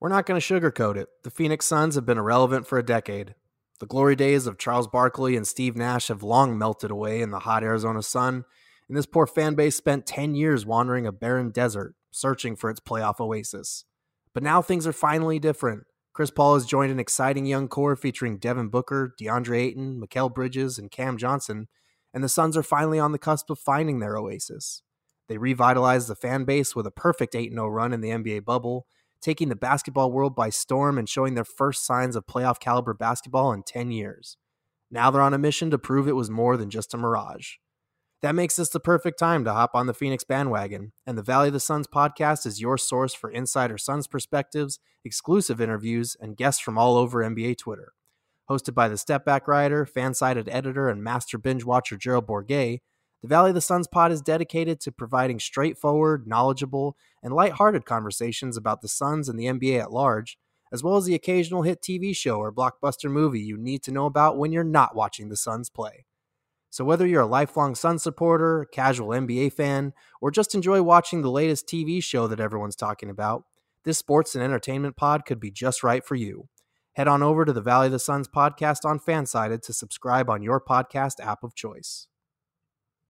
We're not going to sugarcoat it. The Phoenix Suns have been irrelevant for a decade. The glory days of Charles Barkley and Steve Nash have long melted away in the hot Arizona sun, and this poor fan base spent 10 years wandering a barren desert, searching for its playoff oasis. But now things are finally different. Chris Paul has joined an exciting young core featuring Devin Booker, DeAndre Ayton, Mikal Bridges, and Cam Johnson, and the Suns are finally on the cusp of finding their oasis. They revitalized the fan base with a perfect 8 0 run in the NBA bubble taking the basketball world by storm and showing their first signs of playoff caliber basketball in 10 years. Now they're on a mission to prove it was more than just a mirage. That makes this the perfect time to hop on the Phoenix bandwagon, and the Valley of the Suns podcast is your source for insider Suns perspectives, exclusive interviews, and guests from all over NBA Twitter. Hosted by the step back writer, fan sided editor, and master binge watcher Gerald Bourguet, the Valley of the Suns pod is dedicated to providing straightforward, knowledgeable, and lighthearted conversations about the Suns and the NBA at large, as well as the occasional hit TV show or blockbuster movie you need to know about when you're not watching the Suns play. So, whether you're a lifelong Suns supporter, casual NBA fan, or just enjoy watching the latest TV show that everyone's talking about, this sports and entertainment pod could be just right for you. Head on over to the Valley of the Suns podcast on Fansided to subscribe on your podcast app of choice.